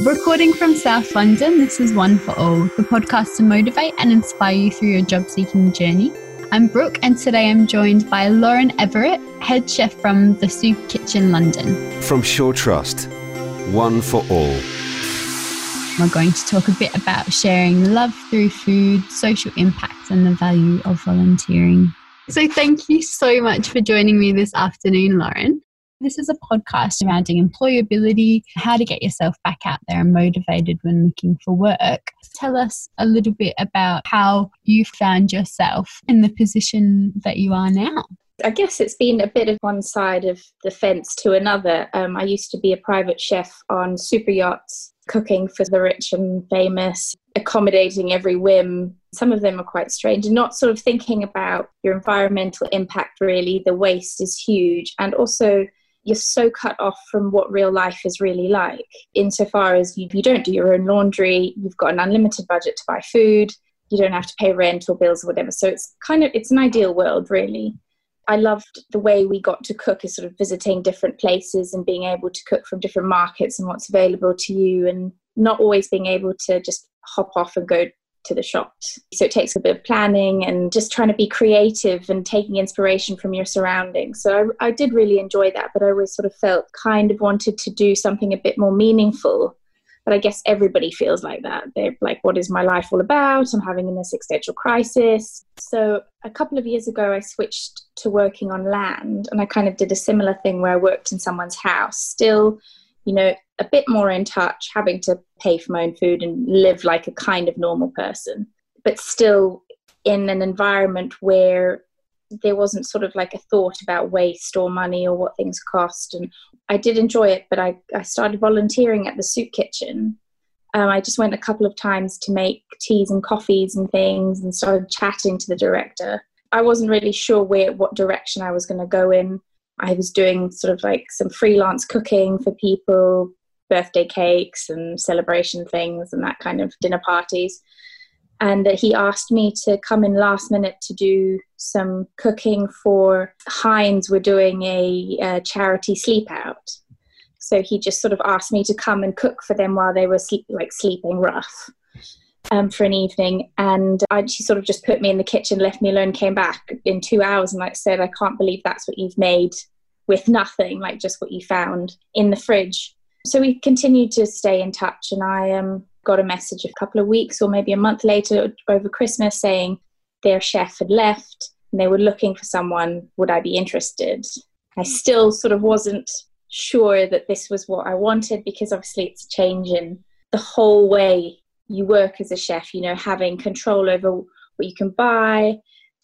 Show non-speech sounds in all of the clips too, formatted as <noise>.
Recording from South London, this is One for All, the podcast to motivate and inspire you through your job seeking journey. I'm Brooke, and today I'm joined by Lauren Everett, head chef from the Soup Kitchen London. From Shaw Trust, One for All. We're going to talk a bit about sharing love through food, social impact, and the value of volunteering. So, thank you so much for joining me this afternoon, Lauren. This is a podcast surrounding employability, how to get yourself back out there and motivated when looking for work. Tell us a little bit about how you found yourself in the position that you are now. I guess it's been a bit of one side of the fence to another. Um, I used to be a private chef on super yachts, cooking for the rich and famous, accommodating every whim. Some of them are quite strange and not sort of thinking about your environmental impact, really. The waste is huge. And also, you're so cut off from what real life is really like insofar as you, you don't do your own laundry you've got an unlimited budget to buy food you don't have to pay rent or bills or whatever. So it's kind of it's an ideal world really. I loved the way we got to cook is sort of visiting different places and being able to cook from different markets and what's available to you and not always being able to just hop off and go to the shops. So it takes a bit of planning and just trying to be creative and taking inspiration from your surroundings. So I, I, did really enjoy that, but I always sort of felt kind of wanted to do something a bit more meaningful. But I guess everybody feels like that. They're like, what is my life all about? I'm having an existential crisis. So a couple of years ago, I switched to working on land and I kind of did a similar thing where I worked in someone's house, still you know, a bit more in touch, having to pay for my own food and live like a kind of normal person, but still in an environment where there wasn't sort of like a thought about waste or money or what things cost. And I did enjoy it, but I, I started volunteering at the soup kitchen. Um, I just went a couple of times to make teas and coffees and things and started chatting to the director. I wasn't really sure where what direction I was going to go in. I was doing sort of like some freelance cooking for people, birthday cakes and celebration things and that kind of dinner parties. And that he asked me to come in last minute to do some cooking for Heinz. We're doing a, a charity sleep out. So he just sort of asked me to come and cook for them while they were sleep, like sleeping rough um, for an evening. And I, she sort of just put me in the kitchen, left me alone, came back in two hours, and like said, I can't believe that's what you've made with nothing, like just what you found in the fridge. So we continued to stay in touch, and I um, got a message a couple of weeks or maybe a month later over Christmas saying their chef had left and they were looking for someone. Would I be interested? I still sort of wasn't sure that this was what I wanted because obviously it's changing the whole way you work as a chef, you know, having control over what you can buy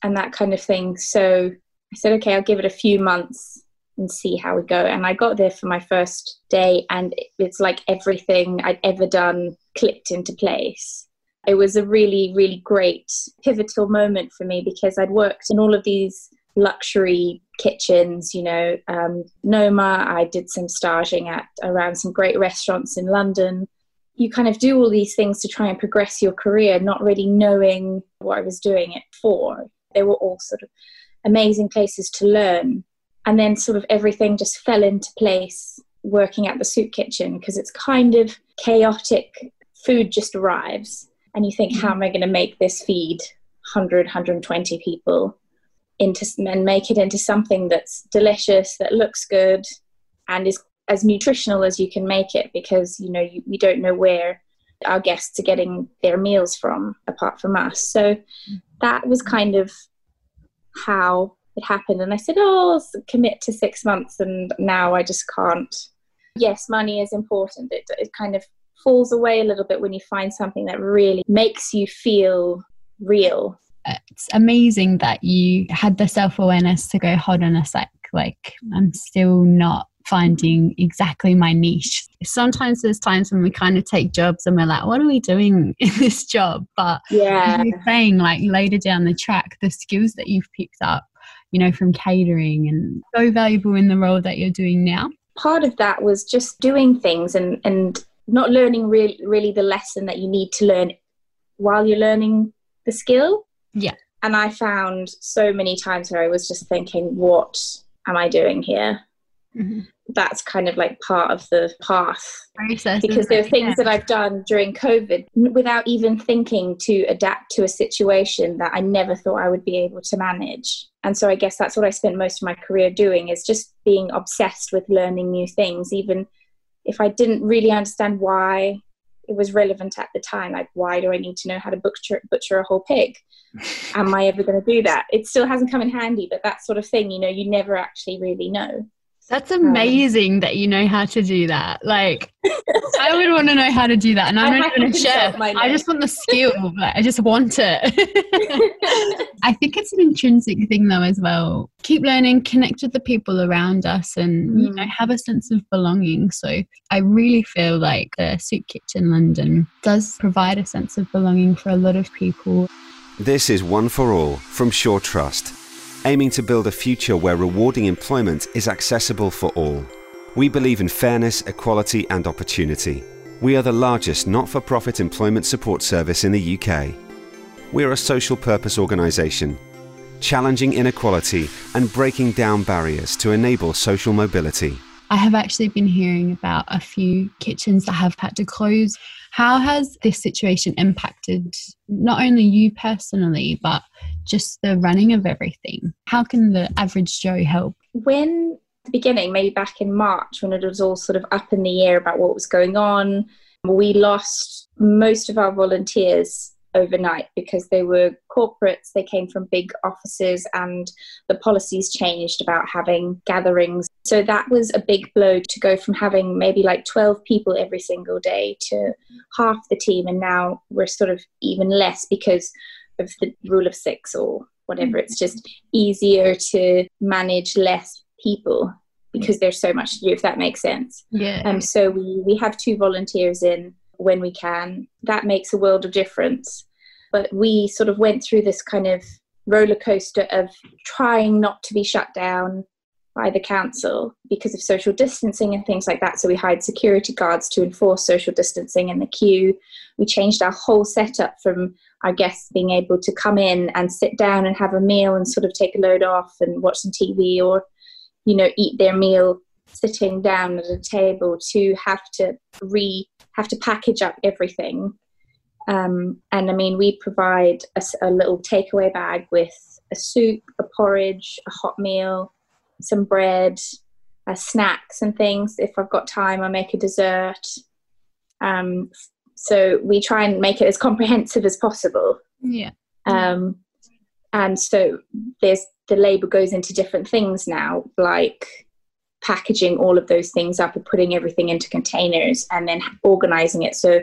and that kind of thing. So I said, okay, I'll give it a few months and see how we go. And I got there for my first day, and it's like everything I'd ever done clicked into place. It was a really, really great pivotal moment for me because I'd worked in all of these luxury kitchens, you know, um, Noma. I did some staging at around some great restaurants in London. You kind of do all these things to try and progress your career, not really knowing what I was doing it for. They were all sort of amazing places to learn and then sort of everything just fell into place working at the soup kitchen because it's kind of chaotic food just arrives and you think how am i going to make this feed 100 120 people into and make it into something that's delicious that looks good and is as nutritional as you can make it because you know you, we don't know where our guests are getting their meals from apart from us. So that was kind of how it happened. And i said oh I'll commit to six months and now i just can't. Yes money is important. It, it kind of falls away a little bit when you find something that really makes you feel real. It's amazing that you had the self-awareness to go hold on a sec like i'm still not finding exactly my niche. Sometimes there's times when we kind of take jobs and we're like, what are we doing <laughs> in this job? But yeah, you're saying like later down the track, the skills that you've picked up you know, from catering and so valuable in the role that you're doing now? Part of that was just doing things and, and not learning really, really the lesson that you need to learn while you're learning the skill. Yeah. And I found so many times where I was just thinking, what am I doing here? Mm-hmm. that's kind of like part of the path Process, because there are things yeah. that I've done during COVID without even thinking to adapt to a situation that I never thought I would be able to manage. And so I guess that's what I spent most of my career doing is just being obsessed with learning new things, even if I didn't really understand why it was relevant at the time. Like, why do I need to know how to butcher, butcher a whole pig? Am I ever going to do that? It still hasn't come in handy, but that sort of thing, you know, you never actually really know. That's amazing um, that you know how to do that. Like, I would want to know how to do that, and I'm not even a chef. I just want the skill. but I just want it. <laughs> I think it's an intrinsic thing, though, as well. Keep learning, connect with the people around us, and mm. you know, mm. have a sense of belonging. So, I really feel like the Soup Kitchen London does provide a sense of belonging for a lot of people. This is One for All from Shaw Trust aiming to build a future where rewarding employment is accessible for all. We believe in fairness, equality, and opportunity. We are the largest not for profit employment support service in the UK. We are a social purpose organisation, challenging inequality and breaking down barriers to enable social mobility. I have actually been hearing about a few kitchens that have had to close. How has this situation impacted not only you personally, but just the running of everything? How can the average Joe help? When the beginning, maybe back in March, when it was all sort of up in the air about what was going on, we lost most of our volunteers overnight because they were corporates, they came from big offices, and the policies changed about having gatherings. So that was a big blow to go from having maybe like 12 people every single day to half the team, and now we're sort of even less because of the rule of six or whatever. It's just easier to manage less people because there's so much to do if that makes sense. Yeah. Um so we we have two volunteers in when we can. That makes a world of difference. But we sort of went through this kind of roller coaster of trying not to be shut down by the council because of social distancing and things like that. So we hired security guards to enforce social distancing in the queue. We changed our whole setup from our guests being able to come in and sit down and have a meal and sort of take a load off and watch some TV or, you know, eat their meal sitting down at a table to have to re have to package up everything um, and I mean, we provide a, a, little takeaway bag with a soup, a porridge, a hot meal, some bread, uh, snacks, and things. If I've got time, I make a dessert. Um, so we try and make it as comprehensive as possible. Yeah. Um, and so there's the labour goes into different things now, like packaging all of those things up and putting everything into containers and then organising it. So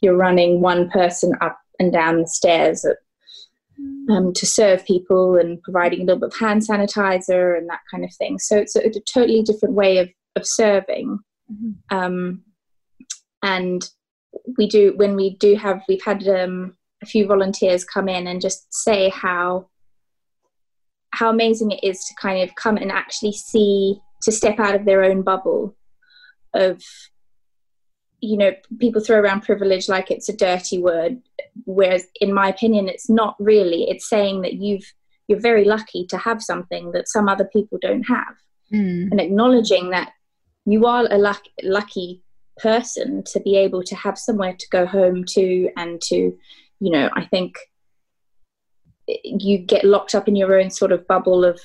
you're running one person up and down the stairs at, um, to serve people and providing a little bit of hand sanitizer and that kind of thing. So it's a, a totally different way of, of serving. Mm-hmm. Um, and we do, when we do have, we've had um, a few volunteers come in and just say how how amazing it is to kind of come and actually see to step out of their own bubble of you know people throw around privilege like it's a dirty word whereas in my opinion it's not really it's saying that you've you're very lucky to have something that some other people don't have mm. and acknowledging that you are a luck, lucky person to be able to have somewhere to go home to and to you know i think you get locked up in your own sort of bubble of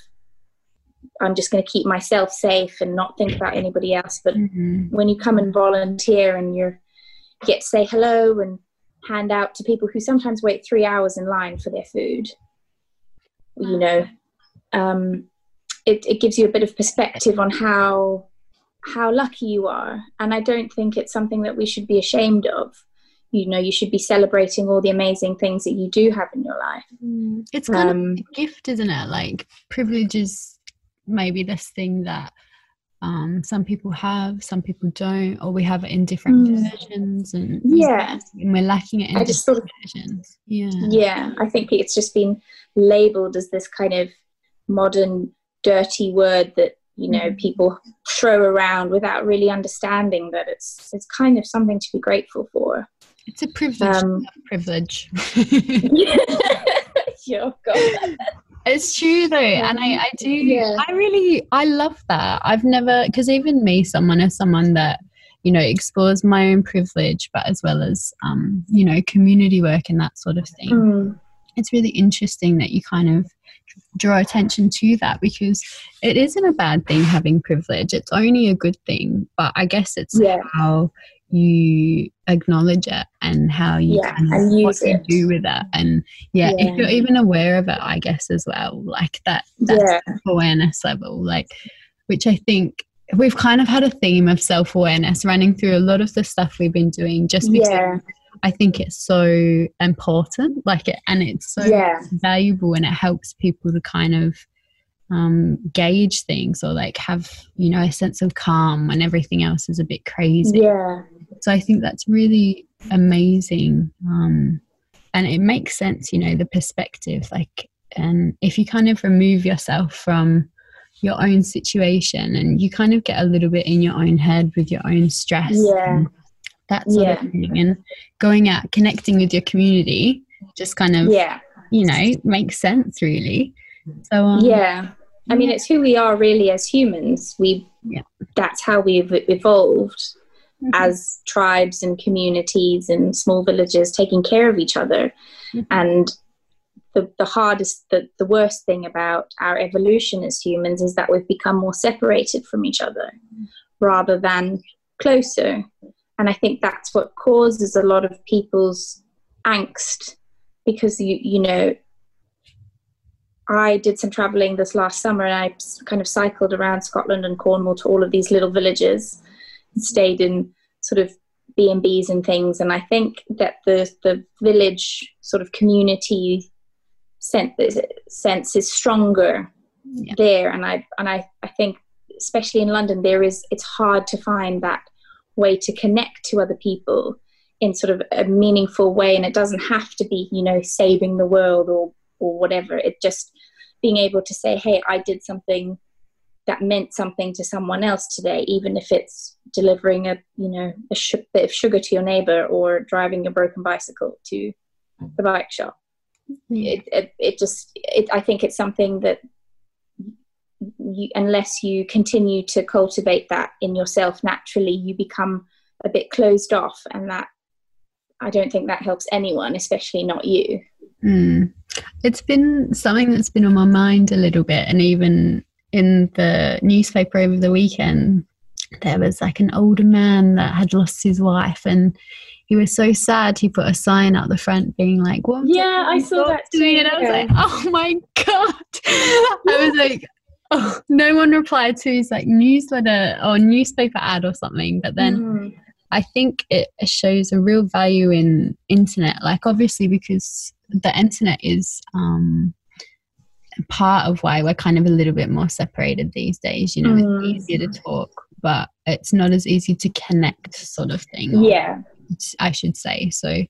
I'm just going to keep myself safe and not think about anybody else. But mm-hmm. when you come and volunteer and you get to say hello and hand out to people who sometimes wait three hours in line for their food, you know, um, it, it gives you a bit of perspective on how how lucky you are. And I don't think it's something that we should be ashamed of. You know, you should be celebrating all the amazing things that you do have in your life. Mm. It's kind um, of a gift, isn't it? Like privileges maybe this thing that um, some people have, some people don't, or we have it in different mm. versions, and yeah, and we're lacking it in I just of, versions. Yeah, yeah, I think it's just been labelled as this kind of modern dirty word that you know mm. people throw around without really understanding that it's it's kind of something to be grateful for. It's a privilege. Um, privilege. <laughs> <laughs> yeah, <laughs> God. It's true though, and I, I do. Yeah. I really, I love that. I've never, because even me, someone as someone that you know explores my own privilege, but as well as um, you know community work and that sort of thing. Mm. It's really interesting that you kind of draw attention to that because it isn't a bad thing having privilege. It's only a good thing, but I guess it's yeah. how you acknowledge it and how you yeah, kind of, and what you do with it and yeah, yeah, if you're even aware of it i guess as well like that that yeah. awareness level like which i think we've kind of had a theme of self-awareness running through a lot of the stuff we've been doing just because yeah. i think it's so important like it and it's so valuable and it helps people to kind of um, gauge things or like have you know a sense of calm when everything else is a bit crazy yeah so I think that's really amazing. Um, and it makes sense, you know, the perspective. Like, and if you kind of remove yourself from your own situation and you kind of get a little bit in your own head with your own stress. Yeah. That sort yeah. of thing. And going out, connecting with your community just kind of, yeah. you know, makes sense really. So, um, yeah. I mean, it's who we are really as humans. We, yeah. that's how we've evolved mm-hmm. as tribes and communities and small villages taking care of each other. Mm-hmm. And the, the hardest, the, the worst thing about our evolution as humans is that we've become more separated from each other rather than closer. And I think that's what causes a lot of people's angst because you you know I did some traveling this last summer and I kind of cycled around Scotland and Cornwall to all of these little villages stayed in sort of B and B's and things. And I think that the the village sort of community sense, sense is stronger yeah. there. And I and I, I think especially in London there is it's hard to find that way to connect to other people in sort of a meaningful way and it doesn't have to be you know saving the world or or whatever it just being able to say hey i did something that meant something to someone else today, even if it's delivering a you know a sh- bit of sugar to your neighbor or driving a broken bicycle to the bike shop. Mm-hmm. It, it, it just it, I think it's something that you, unless you continue to cultivate that in yourself naturally, you become a bit closed off, and that I don't think that helps anyone, especially not you. Mm. It's been something that's been on my mind a little bit, and even in the newspaper over the weekend, there was like an older man that had lost his wife and he was so sad he put a sign out the front being like well yeah i saw that too and i was like oh my god i was like oh no one replied to his like newsletter or newspaper ad or something but then mm. i think it shows a real value in internet like obviously because the internet is um part of why we're kind of a little bit more separated these days. You know, mm. it's easier to talk, but it's not as easy to connect, sort of thing. Yeah. I should say. So,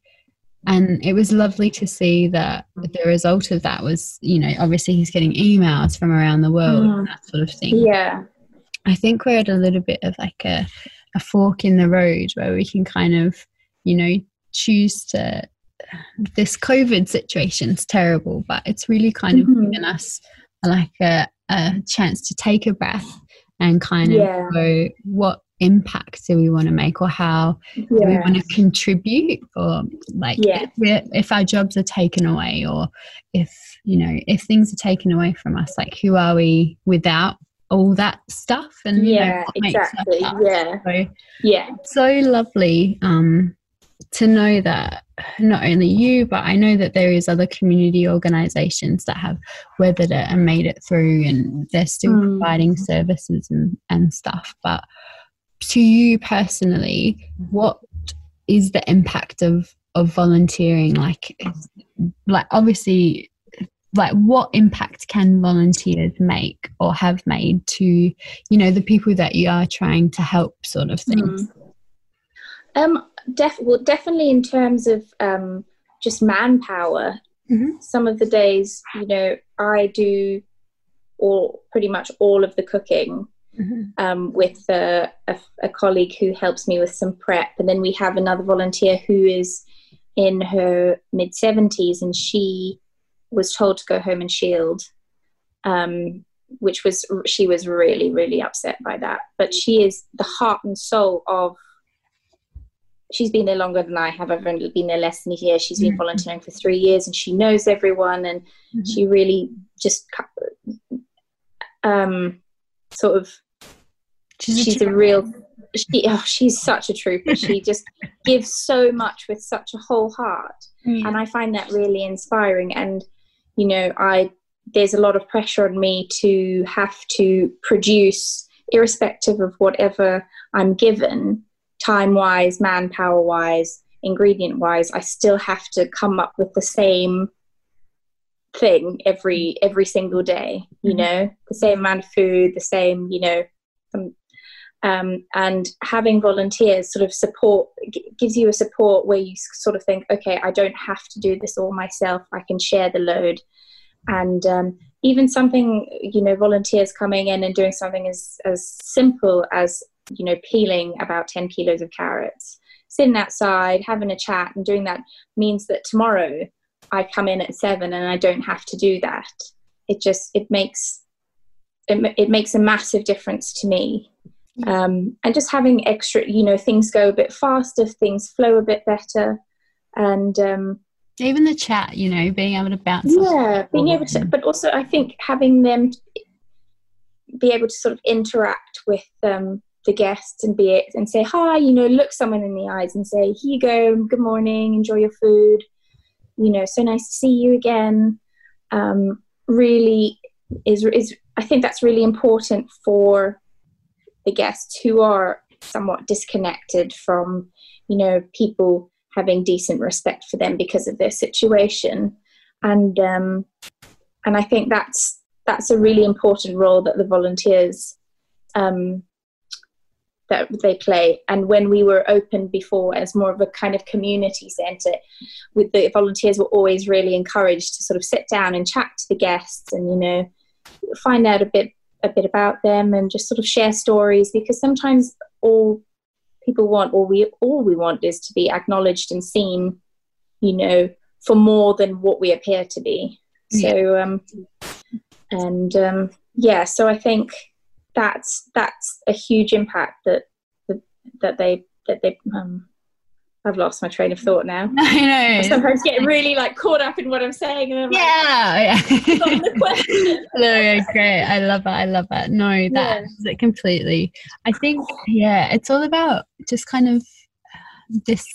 and it was lovely to see that the result of that was, you know, obviously he's getting emails from around the world mm. and that sort of thing. Yeah. I think we're at a little bit of like a, a fork in the road where we can kind of, you know, choose to this COVID situation is terrible, but it's really kind mm-hmm. of given us like a, a, chance to take a breath and kind of yeah. go, what impact do we want to make or how yeah. do we want to contribute or like yeah. if, if our jobs are taken away or if you know if things are taken away from us like who are we without all that stuff and yeah you know, exactly yeah so, yeah so lovely um to know that not only you, but I know that there is other community organisations that have weathered it and made it through, and they're still mm. providing services and, and stuff. But to you personally, what is the impact of of volunteering? Like, like obviously, like what impact can volunteers make or have made to you know the people that you are trying to help, sort of things. Mm. Um, def- well, definitely in terms of um, just manpower. Mm-hmm. Some of the days, you know, I do all pretty much all of the cooking mm-hmm. um, with a, a, a, colleague who helps me with some prep, and then we have another volunteer who is in her mid seventies, and she was told to go home and shield um, which was she was really really upset by that. But she is the heart and soul of. She's been there longer than I have. I've only been there less than a year. She's been mm-hmm. volunteering for three years, and she knows everyone, and mm-hmm. she really just um, sort of. She's, she's a, a real she oh, she's such a trooper. she <laughs> just gives so much with such a whole heart, mm. and I find that really inspiring. And you know, I there's a lot of pressure on me to have to produce, irrespective of whatever I'm given, time wise, manpower wise, ingredient wise. I still have to come up with the same thing every every single day. You mm-hmm. know, the same amount of food, the same you know. Um, um, and having volunteers sort of support g- gives you a support where you sort of think okay i don't have to do this all myself i can share the load and um, even something you know volunteers coming in and doing something as as simple as you know peeling about 10 kilos of carrots. Sitting outside having a chat and doing that means that tomorrow i come in at seven and i don't have to do that. It just it makes it, it makes a massive difference to me. Um, and just having extra you know things go a bit faster things flow a bit better. And um, even the chat you know being able to bounce yeah being able to but also i think having them be able to sort of interact with um, the guests and be it and say hi you know look someone in the eyes and say here you go good morning enjoy your food. You know so nice to see you again. Um, really is is i think that's really important for the guests who are somewhat disconnected from you know people having decent respect for them because of their situation. And um, and I think that's that's a really important role that the volunteers um, that they play. And when we were open before as more of a kind of community centre, with the volunteers were always really encouraged to sort of sit down and chat to the guests and you know find out a bit a bit about them and just sort of share stories because sometimes all people want or we all we want is to be acknowledged and seen you know for more than what we appear to be so um and um yeah so i think that's that's a huge impact that that, that they that they um I've lost my train of thought now. <laughs> I know. I sometimes get really like caught up in what I'm saying, and I'm yeah, like, yeah. <laughs> <laughs> no, great. I love it. I love it. No, that yeah. it completely. I think yeah, it's all about just kind of this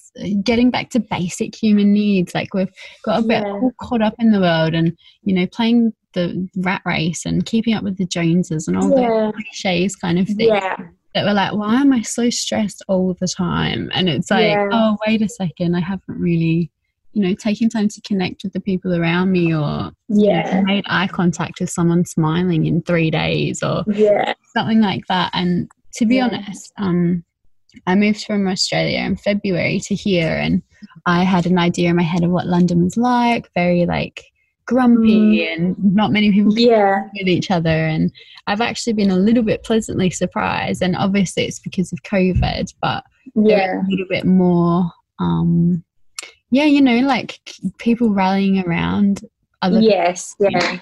getting back to basic human needs. Like we've got a bit yeah. all caught up in the world, and you know, playing the rat race and keeping up with the Joneses and all yeah. the cliches kind of thing. Yeah that were like, why am I so stressed all the time? And it's like, yeah. oh, wait a second, I haven't really, you know, taken time to connect with the people around me or yeah. You know, made eye contact with someone smiling in three days or yeah. something like that. And to be yeah. honest, um, I moved from Australia in February to here and I had an idea in my head of what London was like, very like grumpy mm. and not many people yeah. with each other and i've actually been a little bit pleasantly surprised and obviously it's because of covid but yeah a little bit more um yeah you know like people rallying around other yes people, yeah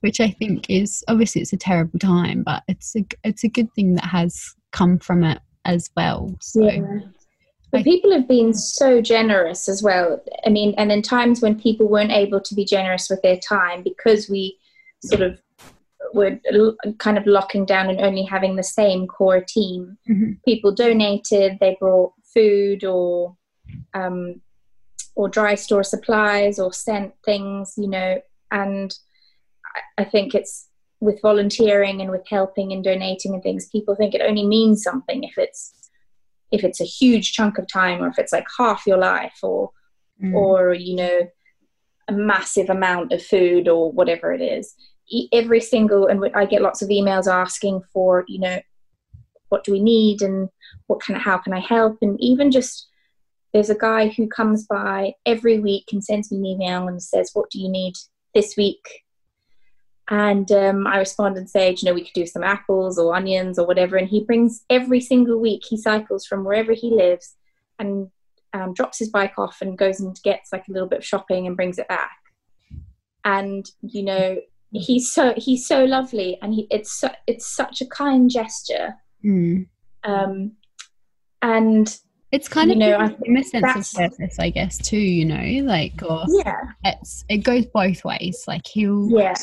which i think is obviously it's a terrible time but it's a it's a good thing that has come from it as well so yeah. But people have been so generous as well. I mean, and in times when people weren't able to be generous with their time because we sort of were kind of locking down and only having the same core team, mm-hmm. people donated. They brought food or um, or dry store supplies or sent things, you know. And I think it's with volunteering and with helping and donating and things. People think it only means something if it's if it's a huge chunk of time or if it's like half your life or mm. or you know a massive amount of food or whatever it is every single and i get lots of emails asking for you know what do we need and what of how can i help and even just there's a guy who comes by every week and sends me an email and says what do you need this week and um, I respond and say, you know, we could do some apples or onions or whatever. And he brings every single week, he cycles from wherever he lives and um, drops his bike off and goes and gets like a little bit of shopping and brings it back. And, you know, he's so he's so lovely, and he it's so, it's such a kind gesture. Mm. Um, and It's kind of know, I a sense of that's- I guess, too. You know, like or yeah, it's it goes both ways. Like he'll, yeah.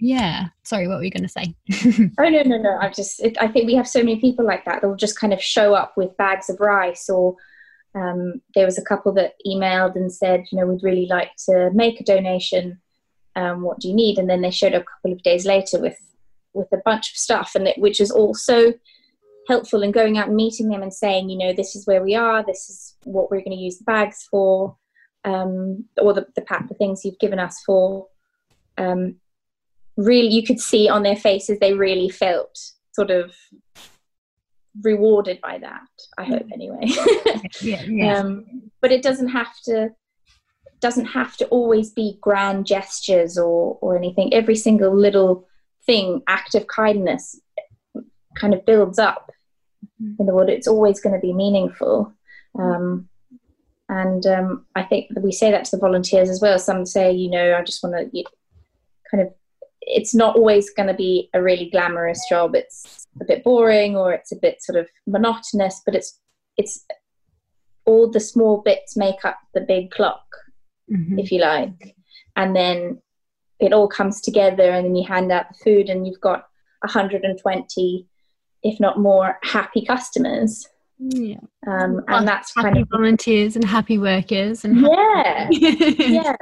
Yeah. Sorry, what were you going to say? <laughs> Oh no, no, no! I just it, I think we have so many people like that. They'll just kind of show up with bags of rice, or um, there was a couple that emailed and said, you know, we'd really like to make a donation. Um, what do you need? And then they showed up a couple of days later with with a bunch of stuff, and it, which is all so helpful. And going out and meeting them and saying, you know, this is where we are. This is what we're going to use the bags for, um, or the the pack, the things you've given us for. Um, really you could see on their faces they really felt sort of rewarded by that i hope anyway. <laughs> Yeah, yeah. um, but it doesn't have to doesn't have to always be grand gestures or or anything. Every single little thing act of kindness kind of builds up in the world it's always going to be meaningful. Um, and um, i think that we say that to the volunteers as well. Some say you know i just want to kind of it's not always going to be a really glamorous job it's a bit boring or it's a bit sort of monotonous but it's it's all the small bits make up the big clock Mhm. if you like and then it all comes together and then you hand out the food and you've got 120 if not more happy customers yeah. um, and that's happy kind of volunteers and happy workers and yeah yeah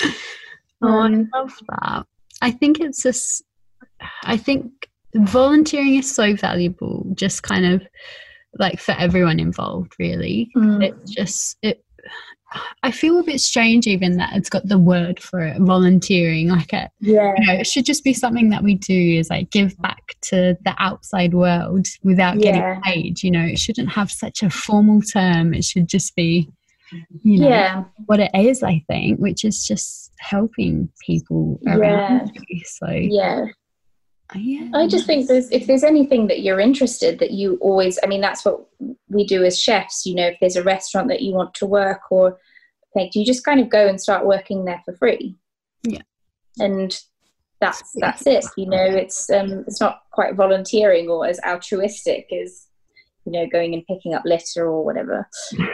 <laughs> Oh, Um, I love that. I think it's just, I think volunteering is so valuable, just kind of like for everyone involved, really. mm, It's just, it, I feel a bit strange even that it's got the word for it, volunteering. Like, it, yeah you know, it should just be something that we do is like give back to the outside world without Yeah. getting paid. You know, it shouldn't have such a formal term. It should just be, you know, yeah what it is, I think, which is just helping people around you. So yeah yeah, I just think there's if there's anything that you're interested that you always I mean that's what we do as chefs, you know, if there's a restaurant that you want to work or like you just kind of go and start working there for free. Yeah. And that's that's it. You know, it's um it's not quite volunteering or as altruistic as you know going and picking up litter or whatever.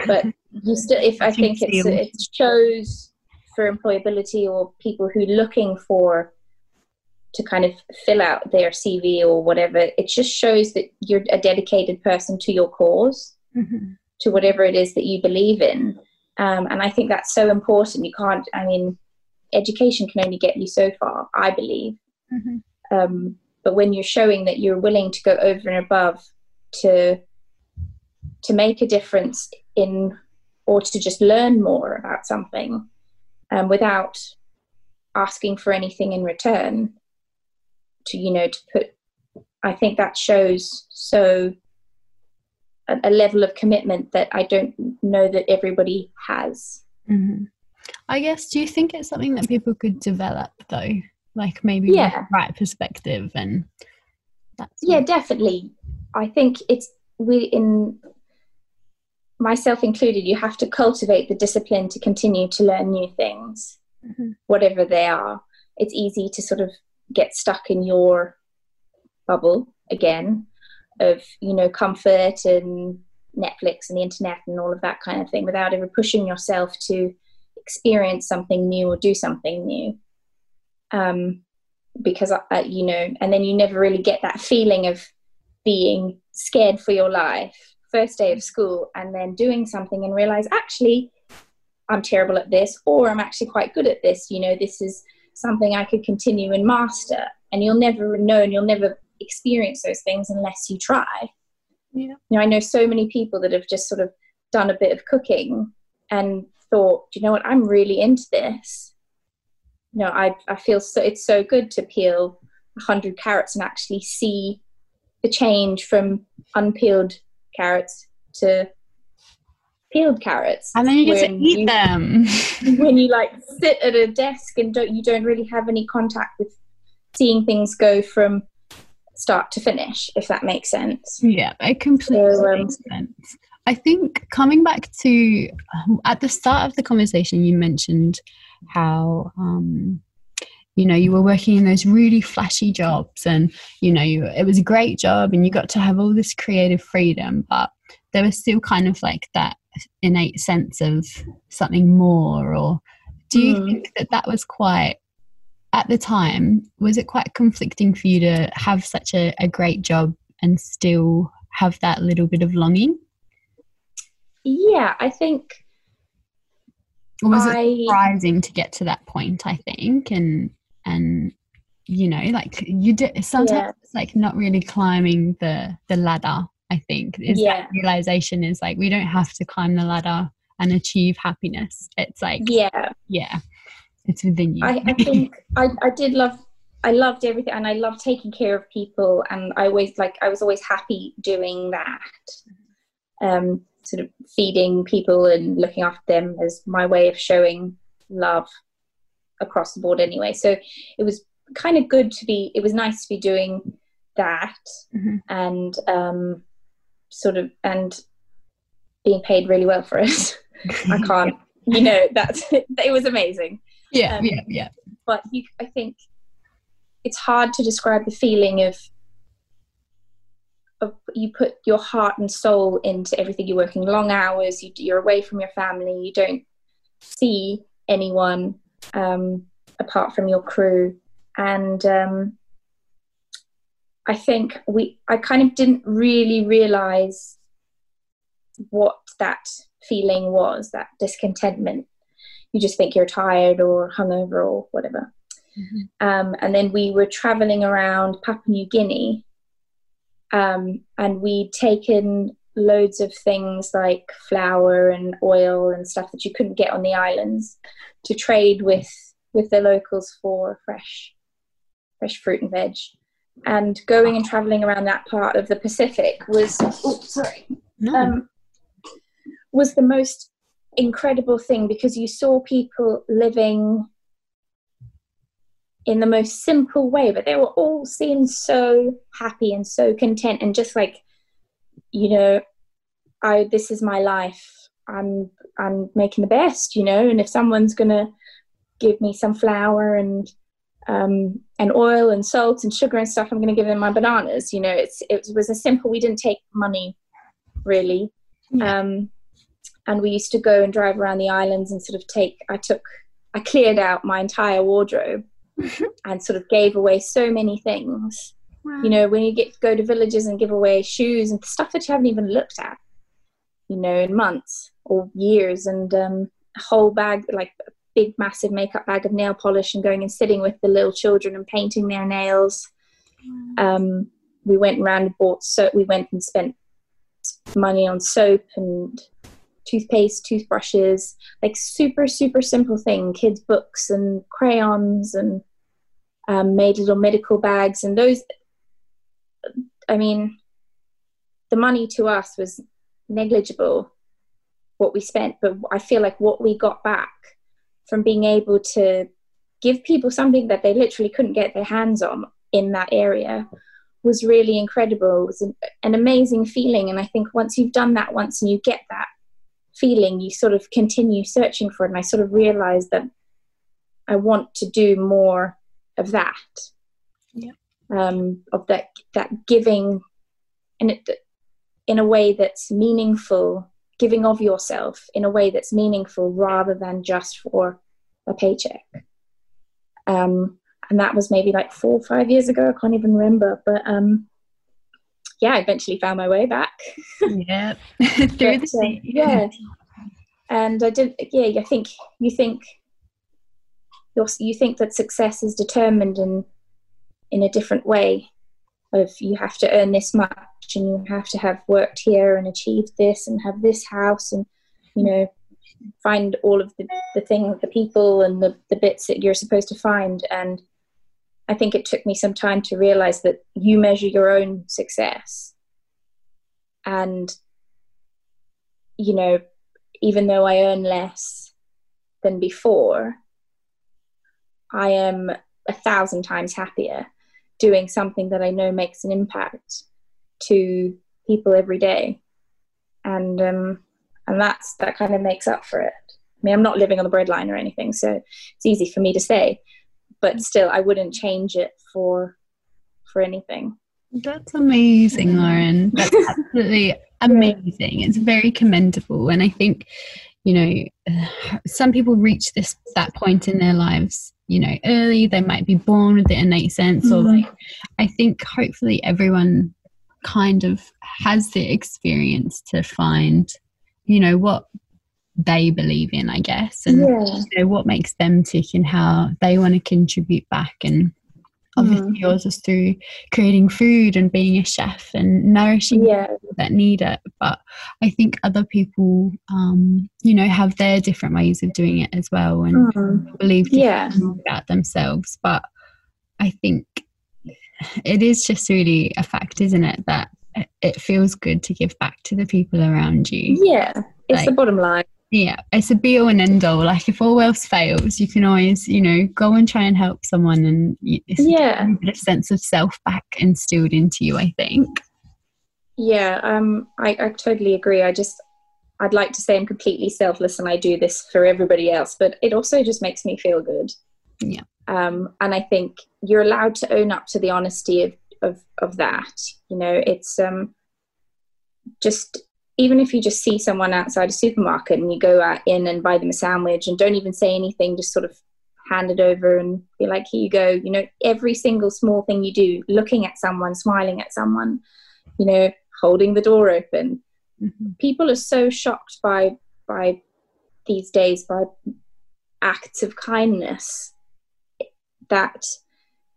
But you still if I think it's it shows for employability or people who are looking for to kind of fill out their CV or whatever, it just shows that you're a dedicated person to your cause, Mhm. to whatever it is that you believe in. Um, and I think that's so important. You can't, I mean, education can only get you so far, I believe. Mhm. Um, but when you're showing that you're willing to go over and above to to make a difference in or to just learn more about something um, without asking for anything in return to you know to put i think that shows so a, a level of commitment that i don't know that everybody has Mhm. I guess. Do you think it's something that people could develop though? Like maybe with Yeah. the right perspective and that's yeah definitely i think it's we in myself included you have to cultivate the discipline to continue to learn new things Mhm. whatever they are. It's easy to sort of get stuck in your bubble again of you know comfort and netflix and the internet and all of that kind of thing without ever pushing yourself to experience something new or do something new. Um, because uh, you know and then you never really get that feeling of being scared for your life first day of school and then doing something and realize actually i'm terrible at this or i'm actually quite good at this. You know this is something i could continue and master. And you'll never know and you'll never experience those things unless you try. Yeah. you know i know so many people that have just sort of done a bit of cooking and thought you know what? I'm really into this. You know i, I feel so it's so good to peel 100 carrots and actually see the change from unpeeled carrots to peeled carrots and then you get to eat you- them. <laughs> when you like sit at a desk and don't you don't really have any contact with seeing things go from start to finish if that makes sense Yeah, it completely So, um, makes sense. I think coming back to um, at the start of the conversation, you mentioned how um, you know you were working in those really flashy jobs and you know you, it was a great job and you got to have all this creative freedom but there was still kind of like that innate sense of something more or do you mm. think that that was quite at the time was it quite conflicting for you to have such a, a great job and still have that little bit of longing yeah i think or was I, it surprising to get to that point i think and and you know like you do sometimes yeah. it's like not really climbing the the ladder i think is yeah. that realization is like we don't have to climb the ladder and achieve happiness. It's like yeah. yeah it's within you. I, I think I, I did love i loved everything and i loved taking care of people and i always like i was always happy doing that. Um sort of feeding people and looking after them as my way of showing love across the board anyway. So it was kind of good to be, it was nice to be doing that mm-hmm. and um, sort of, and being paid really well for it. <laughs> I can't, <laughs> you know, that's, it was amazing. Yeah, um, yeah, yeah. But you, I think it's hard to describe the feeling of, of you put your heart and soul into everything you're working long hours you, you're away from your family you don't see anyone um, apart from your crew. And um, I think we, I kind of didn't really realize what that feeling was, that discontentment. You just think you're tired or hungover or whatever. Mm-hmm. Um, and then we were traveling around Papua New Guinea, um, and we'd taken loads of things like flour and oil and stuff that you couldn't get on the islands to trade with with the locals for fresh fresh fruit and veg and going and traveling around that part of the pacific was oh, sorry no. um, was the most incredible thing because you saw people living in the most simple way but they were all seemed so happy and so content and just like you know i this is my life. I'm i'm making the best you know and if someone's gonna give me some flour and um, and oil and salt and sugar and stuff i'm to give them my bananas you know it's it was a simple we didn't take money really. Yeah. um, and we used to go and drive around the islands and sort of take i took i cleared out my entire wardrobe <laughs> and sort of gave away so many things wow. you know when you get go to villages and give away shoes and stuff that you haven't even looked at you know, in months or years, and um, a whole bag, like a big, massive makeup bag of nail polish, and going and sitting with the little children and painting their nails. Um, we went around and bought so we went and spent money on soap and toothpaste, toothbrushes, like super, super simple thing, kids' books and crayons, and um, made little medical bags. And those, I mean, the money to us was negligible what we spent, but I feel like what we got back from being able to give people something that they literally couldn't get their hands on in that area was really incredible. It was an, an amazing feeling. And I think once you've done that once and you get that feeling, you sort of continue searching for it. And I sort of realized that I want to do more of that. Um, of that that giving and it, in a way that's meaningful, giving of yourself in a way that's meaningful rather than just for a paycheck. Um, and that was maybe like four or five years ago. I can't even remember, but um, yeah, I eventually found my way back. yeah, <laughs> <laughs> through but, uh, yeah. And I did. Yeah, I think you think you you think that success is determined in in a different way. Of you have to earn this much and you have to have worked here and achieved this and have this house and you know find all of the, the things the people and the, the bits that you're supposed to find and i think it took me some time to realize that you measure your own success and you know even though i earn less than before i am a thousand times happier doing something that i know makes an impact to people every day, and um, and that's that kind of makes up for it. I mean, I'm not living on the breadline or anything, so it's easy for me to say, but still, I wouldn't change it for for anything. That's amazing, Lauren. That's <laughs> absolutely amazing. It's very commendable, and I think you know <sighs> some people reach this that point in their lives you know early they might be born with the innate sense mm-hmm. or like i think hopefully everyone kind of has the experience to find you know what they believe in i guess and yeah. you know, what makes them tick and how they want to contribute back and obviously mm. yours is through creating food and being a chef and nourishing yeah. people that need it but i think other people um, you know have their different ways of doing it as well and mm. believe yeah. about themselves but i think it is just really a fact isn't it that it feels good to give back to the people around you yeah it's like, the bottom line yeah it's a be all and end all like if all else fails you can always you know go and try and help someone and it's yeah. a, a sense of self back instilled into you i think. Yeah um I, I totally agree. I just i'd like to say i'm completely selfless and i do this for everybody else but it also just makes me feel good. Yeah. Um and i think you're allowed to own up to the honesty of of, of that. You know it's um just even if you just see someone outside a supermarket and you go out in and buy them a sandwich and don't even say anything, just sort of hand it over and be like, here you go. You know, every single small thing you do, looking at someone, smiling at someone, you know, holding the door open. Mm-hmm. People are so shocked by by these days by acts of kindness that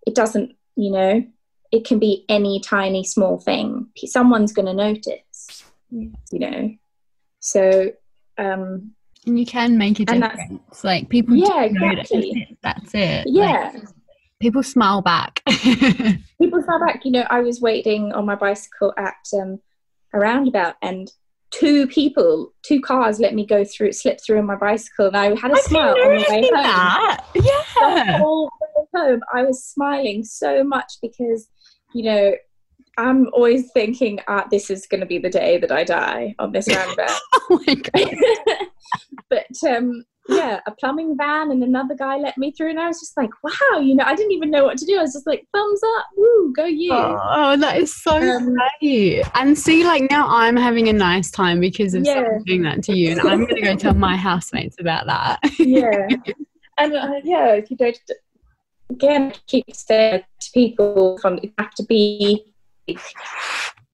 it doesn't, you know, it can be any tiny small thing. Someone's going to notice you know. So um and you can make a difference. Like people yeah exactly. that's it. Yeah like, people smile back. <laughs> People smile back. You know i was waiting on my bicycle at um, a roundabout and two people two cars let me go through slip through on my bicycle and i had a I smile on the way home. that. yeah. The <laughs> whole home. I was smiling so much because you know I'm always thinking, ah, this is going to be the day that I die on this <laughs> roundabout. <laughs> oh my god! <laughs> but um, yeah, a plumbing van and another guy let me through, and I was just like, wow, you know, I didn't even know what to do. I was just like, thumbs up, woo, go you! Oh, that is so um, great. And see, like now I'm having a nice time because of yeah. doing that to you, and I'm going to go tell my housemates about that. yeah, and uh, yeah, if you don't again keep saying to people from you have to be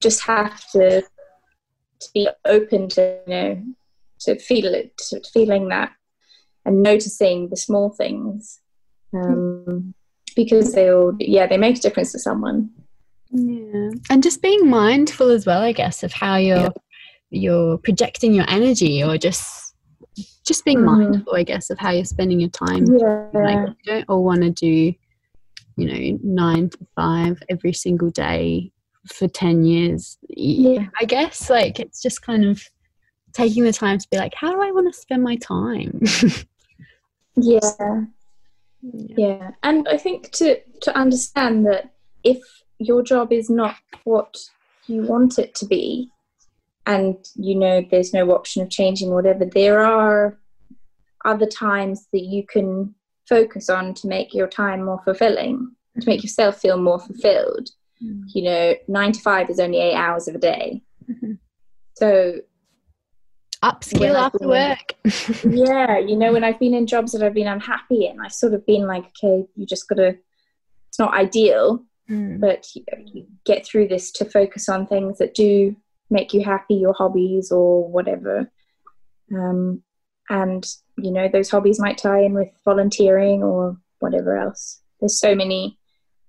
just have to to be open to you know to feel it to feeling that and noticing the small things um, because they'll yeah they make a difference to someone yeah and just being mindful as well i guess of how you're yeah. you're projecting your energy or just just being mm. mindful i guess of how you're spending your time yeah. like you don't all want to do you know nine to five every single day for 10 years. Yeah. I guess like it's just kind of taking the time to be like how do i want to spend my time? <laughs> Yeah. yeah. Yeah. And i think to to understand that if your job is not what you want it to be and you know there's no option of changing whatever there are other times that you can focus on to make your time more fulfilling to make yourself feel more fulfilled mm. you know nine to five is only eight hours of a day mm-hmm. so upskill after work <laughs> yeah you know when i've been in jobs that i've been unhappy in i've sort of been like okay you just gotta it's not ideal mm. but you, you get through this to focus on things that do make you happy your hobbies or whatever um, and you know those hobbies might tie in with volunteering or whatever else there's so many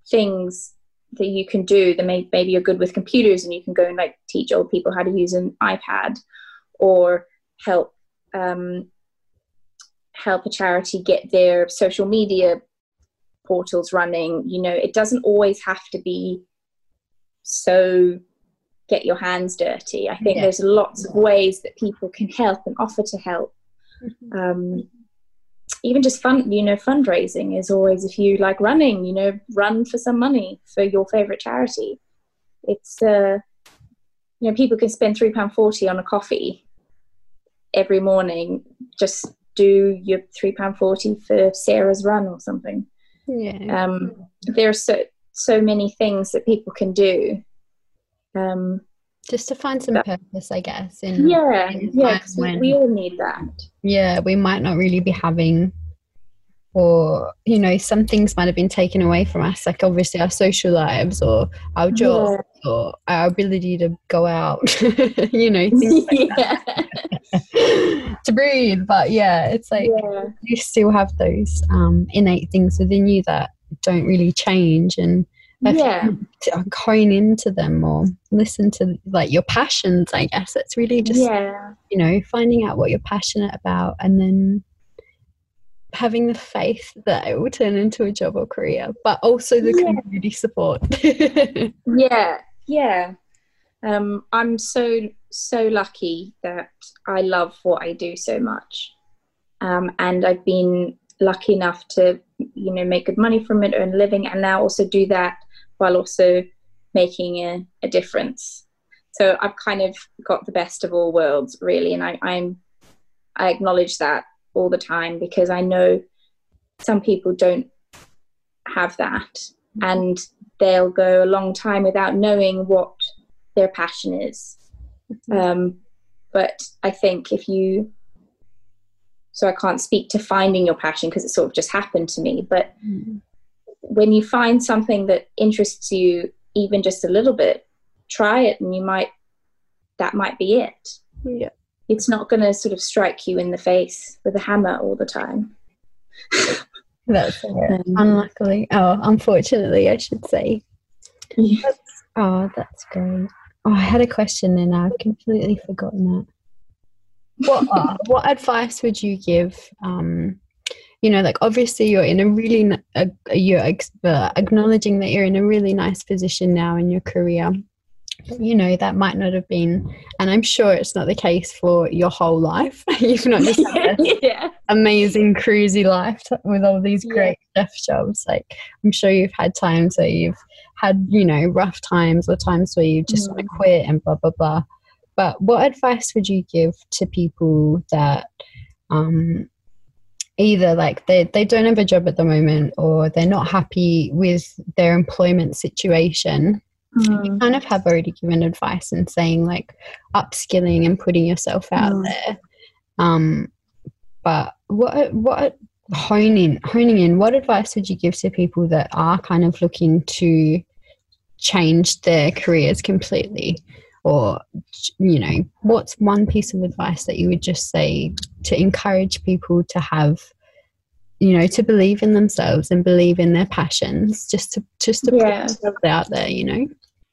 things that you can do that may, maybe you're good with computers and you can go and like teach old people how to use an ipad or help um, help a charity get their social media portals running you know it doesn't always have to be so get your hands dirty i think yeah. there's lots of ways that people can help and offer to help mm-hmm. um, even just fun, you know, fundraising is always if you like running, you know, run for some money for your favorite charity. It's, uh, you know, people can spend three pound forty on a coffee every morning. Just do your three pound forty for Sarah's run or something. Yeah. Um, there are so so many things that people can do. Um, Just to find some purpose, I guess. In yeah, in yeah, we, when- we all need that. yeah, we might not really be having, or you know, some things might have been taken away from us, like obviously our social lives or our jobs or our ability to go out, <laughs> you know, <laughs> like yeah, <laughs> to breathe. But yeah, it's like yeah, you still have those um, innate things within you that don't really change, and yeah, to hone into them or listen to like your passions. I guess it's really just yeah, you know, finding out what you're passionate about and then having the faith that it will turn into a job or career, but also the Yeah. community support. <laughs> yeah, yeah. Um, I'm so so lucky that I love what I do so much, um, and I've been lucky enough to you know make good money from it, earn a living, and now also do that while also making a, a difference. So I've kind of got the best of all worlds, really, and I, I'm I acknowledge that all the time because I know some people don't have that, and they'll go a long time without knowing what their passion is. Um, but I think if you, so I can't speak to finding your passion because it sort of just happened to me, but when you find something that interests you even just a little bit, try it and you might, that might be it. yeah. It's not going to sort of strike you in the face with a hammer all the time. <laughs> That's it. Um, Unluckily. Oh, unfortunately, I should say. Yeah. Oh, that's great. Oh, I had a question and I've completely forgotten it. What uh, <laughs> what advice would you give? Um, you know, like obviously you're in a really you're ex- acknowledging that you're in a really nice position now in your career. You know that might not have been, and I'm sure it's not the case for your whole life. <laughs> You've not just had <laughs> yeah. amazing cruisy life with all these Yeah. great chef jobs. Like I'm sure you've had times where you've had, you know, rough times or times where you just want to Mm. quit and blah blah blah. But what advice would you give to people that um either like they, they don't have a job at the moment or they're not happy with their employment situation Mm. kind of have already given advice and saying like upskilling and putting yourself out Mm. there. Um, but what what honing honing in what advice would you give to people that are kind of looking to change their careers completely or you know what's one piece of advice that you would just say to encourage people to have you know to believe in themselves and believe in their passions just to just to Yeah. put themselves out there you know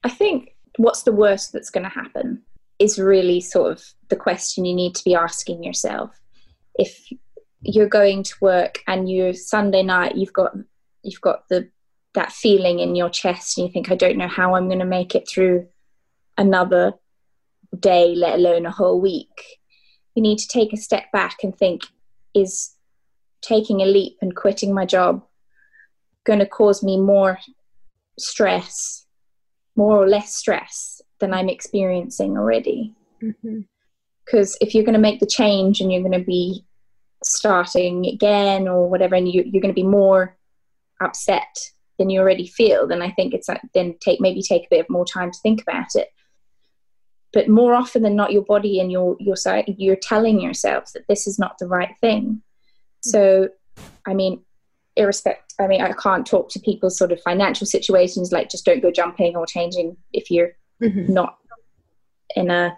I think what's the worst that's going to happen is really sort of the question you need to be asking yourself. If you're going to work and you Sunday night you've got you've got the that feeling in your chest and you think I don't know how I'm going to make it through another day let alone a whole week. You need to take a step back and think is taking a leap and quitting my job going to cause me more stress more or less stress than I'm experiencing already. mm-hmm. Because if you're going to make the change and you're going to be starting again or whatever, and you, you're going to be more upset than you already feel, then I think it's like, then take maybe take a bit more time to think about it. But more often than not, your body and your your side, you're telling yourself that this is not the right thing. So, I mean, irrespective i mean i can't talk to people's sort of financial situations like just don't go jumping or changing if you're Mm-hmm. not in a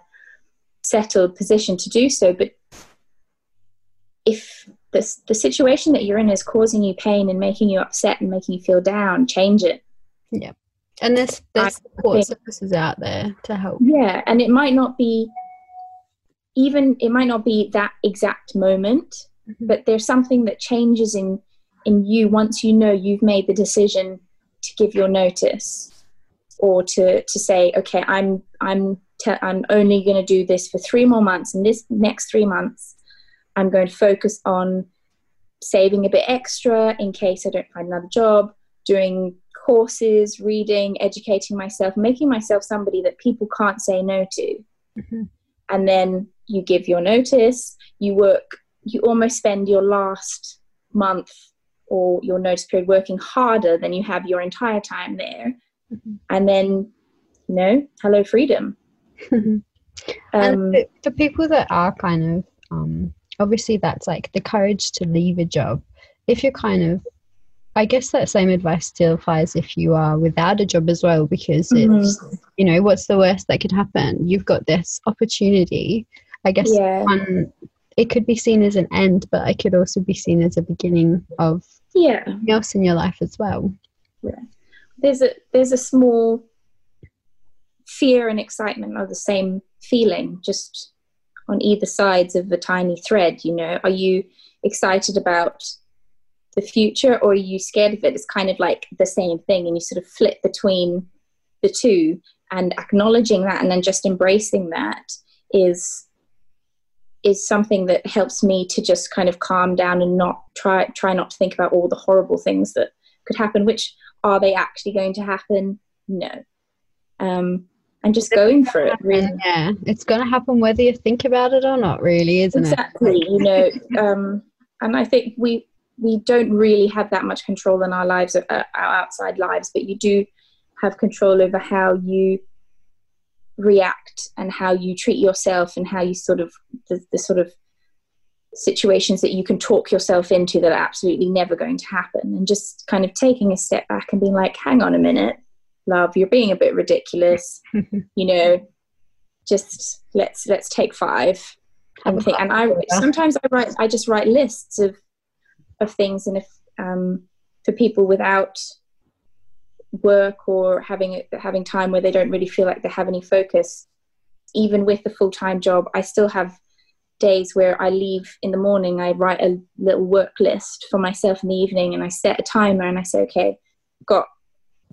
settled position to do so but if this the situation that you're in is causing you pain and making you upset and making you feel down change it and there's there's support think- services out there to help yeah and it might not be even it might not be that exact moment Mhm. but there's something that changes in in you once you know you've made the decision to give your notice or to to say okay i'm i'm te- i'm only going to do this for 3 more months and this next 3 months i'm going to focus on saving a bit extra in case i don't find another job doing courses reading educating myself making myself somebody that people can't say no to Mhm. and then you give your notice you work you almost spend your last month or your notice period working harder than you have your entire time there. Mm-hmm. And then, you know, hello, freedom. <laughs> um, and for, for, people that are kind of, um, obviously, that's like the courage to leave a job. If you're kind of, I guess that same advice still applies if you are without a job as well, because mm-hmm. it's, you know, what's the worst that could happen? You've got this opportunity. I guess yeah. one it could be seen as an end, but it could also be seen as a beginning of yeah something else in your life as well. Yeah, there's a there's a small fear and excitement are the same feeling, just on either sides of the tiny thread. You know, are you excited about the future or are you scared of it? It's kind of like the same thing, and you sort of flip between the two. And acknowledging that and then just embracing that is is something that helps me to just kind of calm down and not try try not to think about all the horrible things that could happen which are they actually going to happen? No. Um and just going for it really. yeah. It's going to happen whether you think about it or not really isn't exactly, it? Exactly you know um and i think we we don't really have that much control in our lives uh, our outside lives but you do have control over how you react and how you treat yourself and how you sort of the, the sort of situations that you can talk yourself into that are absolutely never going to happen. And just kind of taking a step back and being like hang on a minute love you're being a bit ridiculous. <laughs> You know just let's let's take five. And think and i sometimes i write i just write lists of of things and if um for people without work or having having time where they don't really feel like they have any focus even with the full-time job i still have days where i leave in the morning i write a little work list for myself in the evening and i set a timer and i say okay got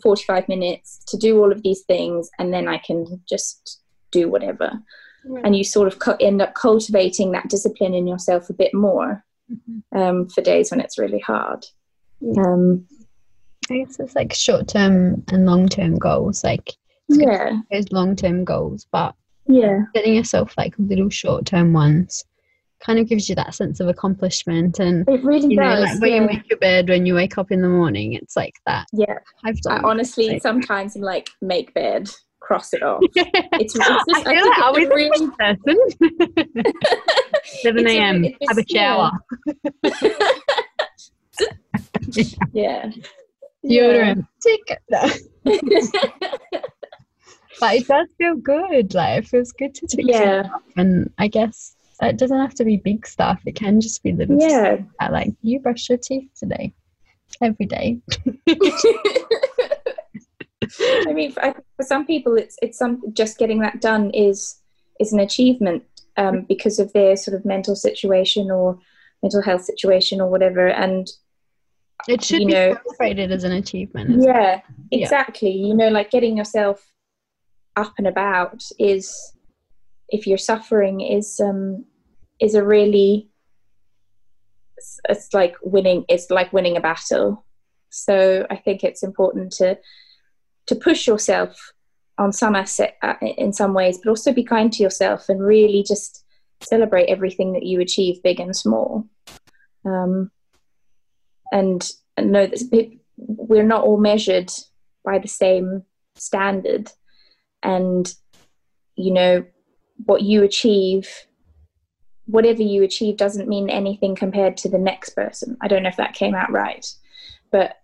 45 minutes to do all of these things and then i can just do whatever and you sort of end up cultivating that discipline in yourself a bit more. Um, for days when it's really hard um, I guess it's like short term and long term goals. Like yeah, there's long term goals, but yeah, setting yourself like little short term ones kind of gives you that sense of accomplishment and it really you does. Like when yeah. you make your bed, when you wake up in the morning, it's like that. Yeah, I've done. I honestly like, sometimes I'm like make bed, cross it off. <laughs> It's, it's just, I, feel I like I really person. <laughs> <laughs> Seven a.m. Have a shower. yeah deodorant. Take it. but it does feel good. Like it feels good to take yeah. And I guess it doesn't have to be big stuff. It can just be little yeah. stuff. Like you brush your teeth today, every day. I mean, for, for some people, it's it's some just getting that done is is an achievement um, because of their sort of mental situation or mental health situation or whatever. And it should you be know, celebrated as an achievement. Yeah, exactly. Yeah. You know, like getting yourself up and about is, if you're suffering, is um, is a really, it's, it's like winning. It's like winning a battle. So I think it's important to to push yourself on some asset uh, in some ways, but also be kind to yourself and really just celebrate everything that you achieve, big and small. Um, and, and know that we're not all measured by the same standard and you know what you achieve whatever you achieve doesn't mean anything compared to the next person i don't know if that came out right but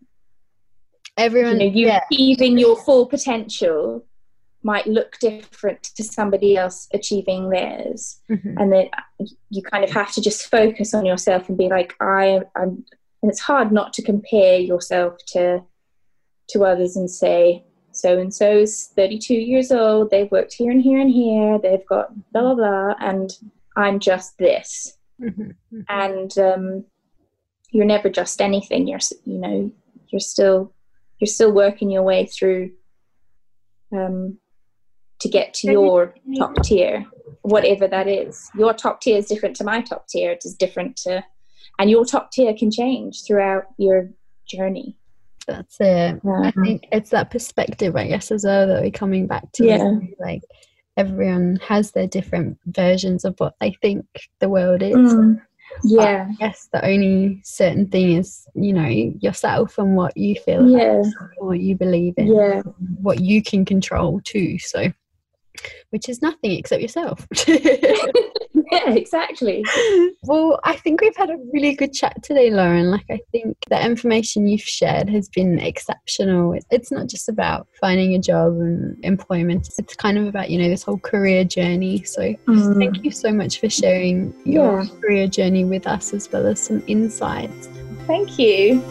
everyone you, know, you yeah. achieving your full potential might look different to somebody else achieving theirs mm-hmm. and then you kind of have to just focus on yourself and be like i i'm and it's hard not to compare yourself to to others and say so and so is 32 years old they've worked here and here and here they've got blah blah blah and i'm just this mm-hmm. mm-hmm. and um, you're never just anything you're you know you're still you're still working your way through um, to get to your top tier whatever that is. Your top tier is different to my top tier. It is different to and your top tier can change throughout your journey. That's it. I think it's that perspective i guess as well that we're coming back to yeah. like everyone has their different versions of what they think the world is. Mm. Yeah. I guess the only certain thing is, you know, yourself and what you feel Yeah. what you believe in, Yeah. what you can control too. So, which is nothing except yourself. <laughs> <laughs> <laughs> Yeah, exactly. well, I think we've had a really good chat today, Lauren. Like, I think the information you've shared has been exceptional. It's not just about finding a job and employment, it's kind of about, you know, this whole career journey. So, Mm. thank you so much for sharing your Yeah. career journey with us as well as some insights. Thank you.